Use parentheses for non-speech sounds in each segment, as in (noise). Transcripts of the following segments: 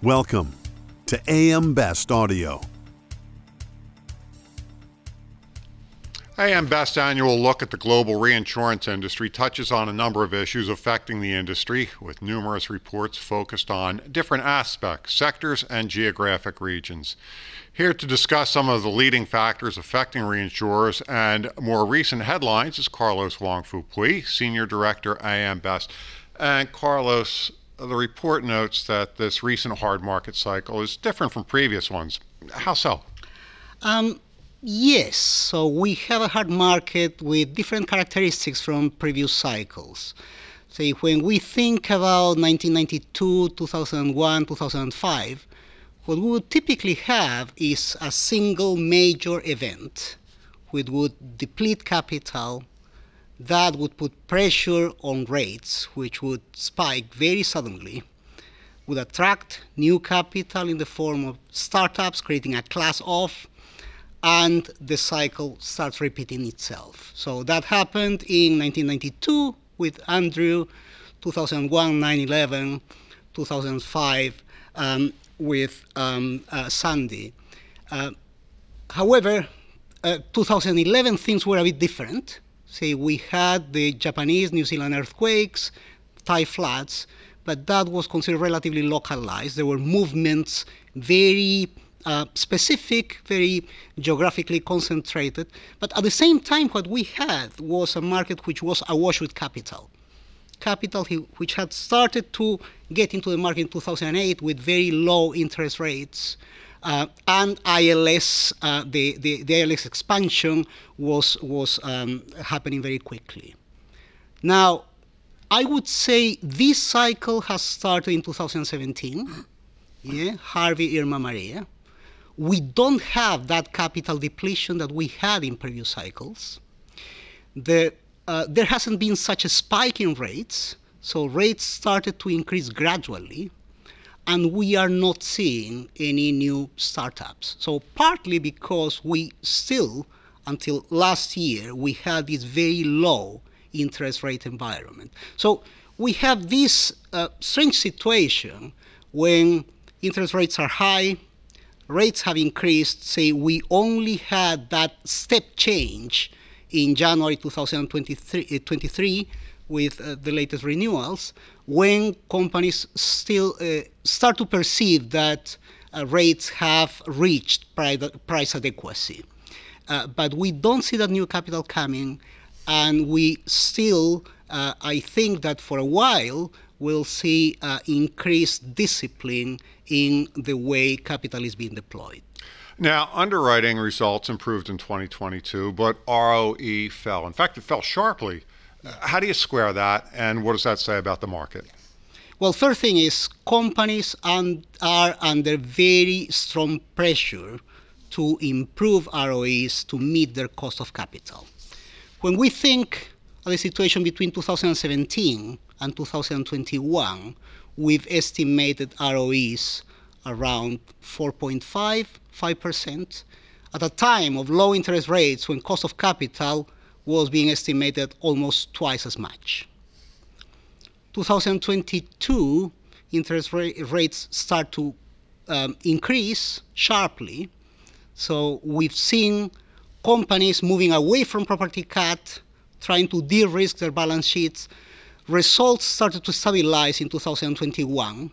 Welcome to AM Best Audio. AM Best annual look at the global reinsurance industry touches on a number of issues affecting the industry, with numerous reports focused on different aspects, sectors, and geographic regions. Here to discuss some of the leading factors affecting reinsurers and more recent headlines is Carlos Wong-Fupuy, Senior Director, AM Best. And Carlos, the report notes that this recent hard market cycle is different from previous ones. How so? Um, yes, so we have a hard market with different characteristics from previous cycles. Say, when we think about 1992, 2001, 2005, what we would typically have is a single major event which would deplete capital that would put pressure on rates, which would spike very suddenly, would attract new capital in the form of startups, creating a class of, and the cycle starts repeating itself. So that happened in 1992 with Andrew, 2001, 9 11, 2005 um, with um, uh, Sandy. Uh, however, uh, 2011 things were a bit different say we had the Japanese, New Zealand earthquakes, Thai floods, but that was considered relatively localized. There were movements very uh, specific, very geographically concentrated. But at the same time, what we had was a market which was awash with capital. Capital which had started to get into the market in 2008 with very low interest rates and ILS, uh, the, the, the, ILS expansion was, was um, happening very quickly. Now, I would say this cycle has started in 2017, yeah, Harvey, Irma, Maria. We don't have that capital depletion that we had in previous cycles. The, uh, there hasn't been such a spike in rates, so rates started to increase gradually and we are not seeing any new startups. So partly because we still, until last year, we had this very low interest rate environment. So we have this uh, strange situation when interest rates are high, rates have increased, say we only had that step change in January 2023 with uh, the latest renewals when companies still uh, start to perceive that uh, rates have reached price adequacy. Uh, but we don't see that new capital coming, and we still, uh, I think that for a while, we'll see uh, increased discipline in the way capital is being deployed. Now, underwriting results improved in 2022, but ROE fell. In fact, it fell sharply how do you square that, and what does that say about the market? Well, first thing is companies are under very strong pressure to improve ROEs to meet their cost of capital. When we think of the situation between 2017 and 2021, we've estimated ROEs around 4.5, 5%. At a time of low interest rates when cost of capital was being estimated almost twice as much. 2022, interest rates start to um, increase sharply. So we've seen companies moving away from property cat, trying to de-risk their balance sheets. Results started to stabilize in 2021.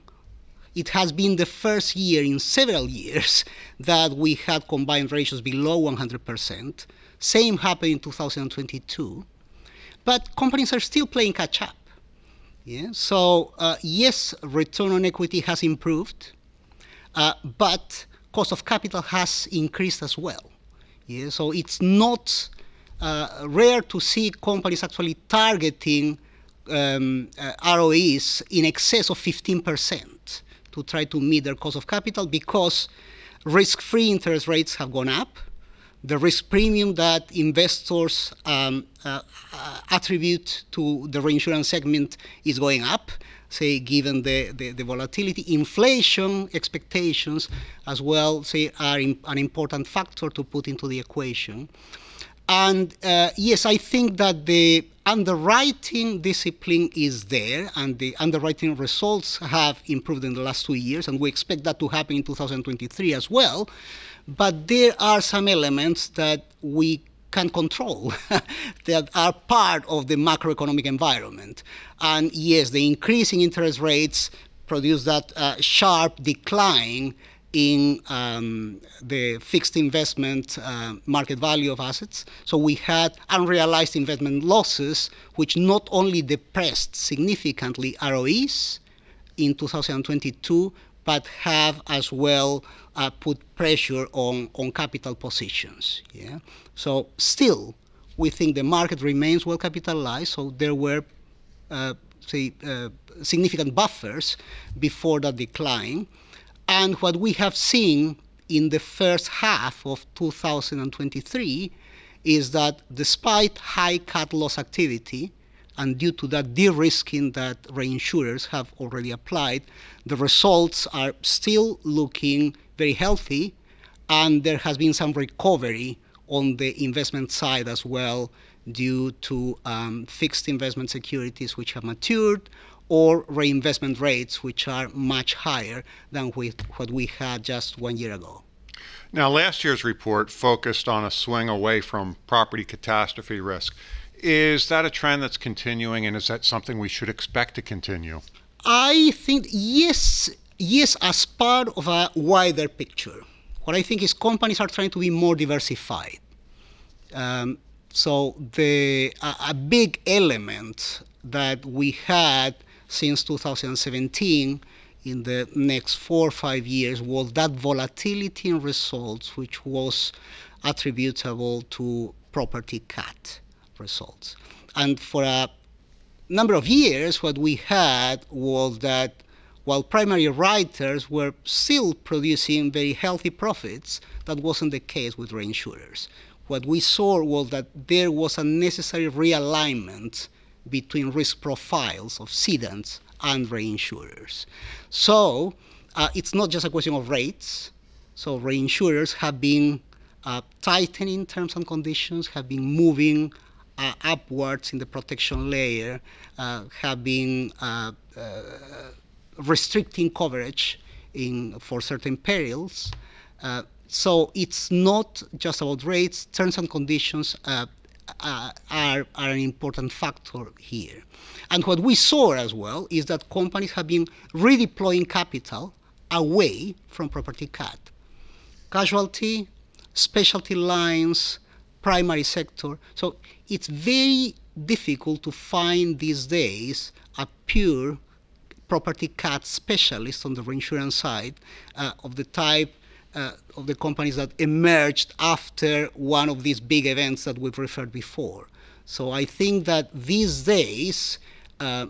It has been the first year in several years (laughs) that we had combined ratios below 100%. Same happened in 2022. But companies are still playing catch up. Yeah? So, uh, yes, return on equity has improved, uh, but cost of capital has increased as well. Yeah? So, it's not uh, rare to see companies actually targeting um, uh, ROEs in excess of 15% to try to meet their cost of capital because risk free interest rates have gone up the risk premium that investors um, uh, uh, attribute to the reinsurance segment is going up, say, given the, the, the, volatility. Inflation expectations as well, say, are in, an important factor to put into the equation. And uh, yes, I think that the underwriting discipline is there, and the underwriting results have improved in the last two years, and we expect that to happen in 2023 as well. But there are some elements that we can control (laughs) that are part of the macroeconomic environment. And yes, the increasing interest rates produce that uh, sharp decline in um, the fixed investment uh, market value of assets. So we had unrealized investment losses, which not only depressed significantly ROEs in 2022, but have as well uh, put pressure on, on capital positions. Yeah? So still, we think the market remains well capitalized, so there were uh, say, uh, significant buffers before that decline. And what we have seen in the first half of 2023 is that despite high cat loss activity, and due to that de-risking that reinsurers have already applied, the results are still looking very healthy, and there has been some recovery on the investment side as well due to um, fixed investment securities which have matured or reinvestment rates which are much higher than with what we had just one year ago. Now, last year's report focused on a swing away from property catastrophe risk. Is that a trend that's continuing, and is that something we should expect to continue? I think yes, yes, as part of a wider picture. What I think is companies are trying to be more diversified. Um, so the a, a big element that we had since 2017 in the next four or five years was that volatility in results, which was attributable to property cat results. And for a number of years, what we had was that while primary writers were still producing very healthy profits, that wasn't the case with reinsurers. What we saw was that there was a necessary realignment between risk profiles of cedants and reinsurers. So uh, it's not just a question of rates. So reinsurers have been uh, tightening terms and conditions, have been moving uh, upwards in the protection layer, uh, have been uh, uh, restricting coverage in, for certain perils. so it's not just about rates, terms and conditions uh, are, are an important factor here. And what we saw as well is that companies have been redeploying capital away from property cat. Casualty, specialty lines, primary sector. So it's very difficult to find these days a pure property cat specialist on the reinsurance side uh, of the type uh, of the companies that emerged after one of these big events that we've referred before. So I think that these days, uh,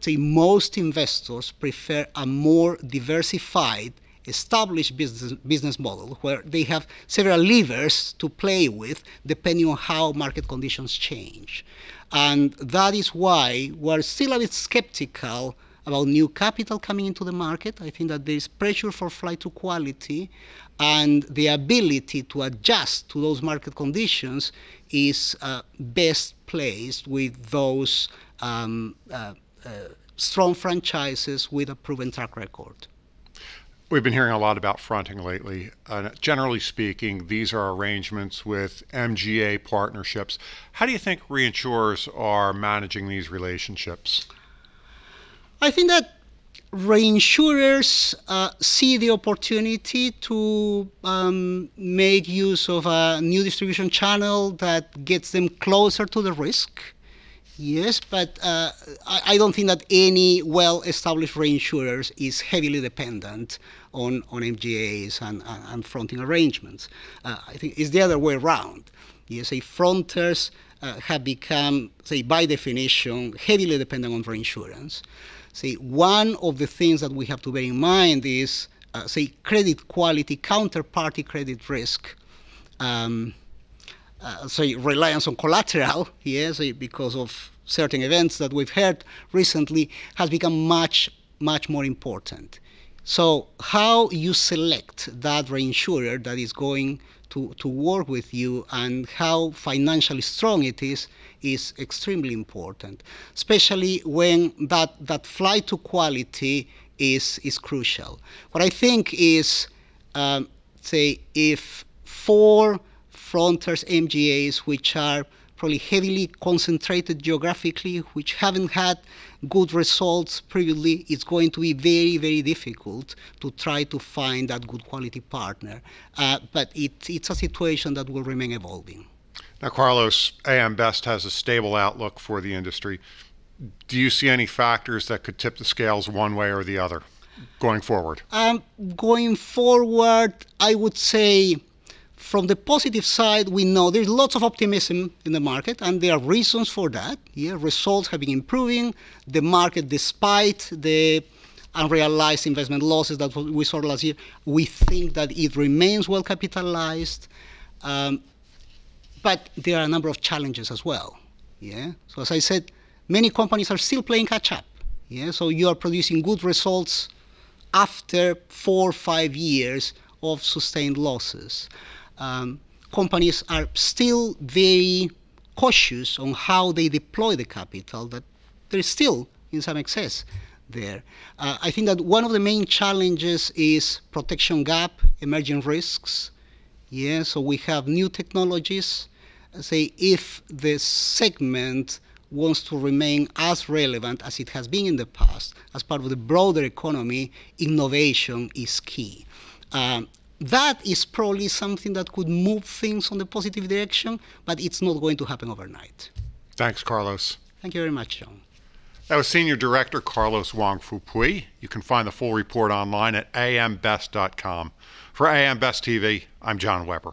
say most investors prefer a more diversified, established business, business model where they have several levers to play with depending on how market conditions change. And that is why we're still a bit skeptical about new capital coming into the market. I think that there is pressure for flight to quality, and the ability to adjust to those market conditions is uh, best placed with those um, uh, uh, strong franchises with a proven track record. We've been hearing a lot about fronting lately. Uh, generally speaking, these are arrangements with MGA partnerships. How do you think reinsurers are managing these relationships? I think that reinsurers uh, see the opportunity to um, make use of a new distribution channel that gets them closer to the risk. Yes, but uh, I, I, don't think that any well-established reinsurers is heavily dependent on, on MGAs and, and fronting arrangements. Uh, I think it's the other way around. Yes, say fronters uh, have become, say, by definition, heavily dependent on reinsurance. See, one of the things that we have to bear in mind is, uh, say, credit quality, counterparty credit risk. Um, uh, say reliance on collateral, (laughs) yes, because of certain events that we've heard recently, has become much, much more important. So, how you select that reinsurer that is going to, to work with you and how financially strong it is is extremely important, especially when that, that flight to quality is, is crucial. What I think is, um, say, if for fronters MGAs, which are probably heavily concentrated geographically, which haven't had good results previously, it's going to be very, very difficult to try to find that good quality partner. Uh, but it, it's a situation that will remain evolving. Now, Carlos, AM Best has a stable outlook for the industry. Do you see any factors that could tip the scales one way or the other going forward? Um, going forward, I would say from the positive side, we know there's lots of optimism in the market, and there are reasons for that. Yeah, results have been improving. The market, despite the unrealized investment losses that we saw last year, we think that it remains well capitalized. Um, but there are a number of challenges as well. Yeah. So as I said, many companies are still playing catch up. Yeah. So you are producing good results after four or five years of sustained losses. Um, companies are still very cautious on how they deploy the capital. That there is still, in some excess, there. Uh, I think that one of the main challenges is protection gap, emerging risks. Yeah, so we have new technologies say if the segment wants to remain as relevant as it has been in the past as part of the broader economy, innovation is key. Um, that is probably something that could move things on the positive direction, but it's not going to happen overnight. Thanks, Carlos. Thank you very much, John. That was Senior Director Carlos Wong-Fupuy. You can find the full report online at ambest.com. For AM Best TV, I'm John Weber.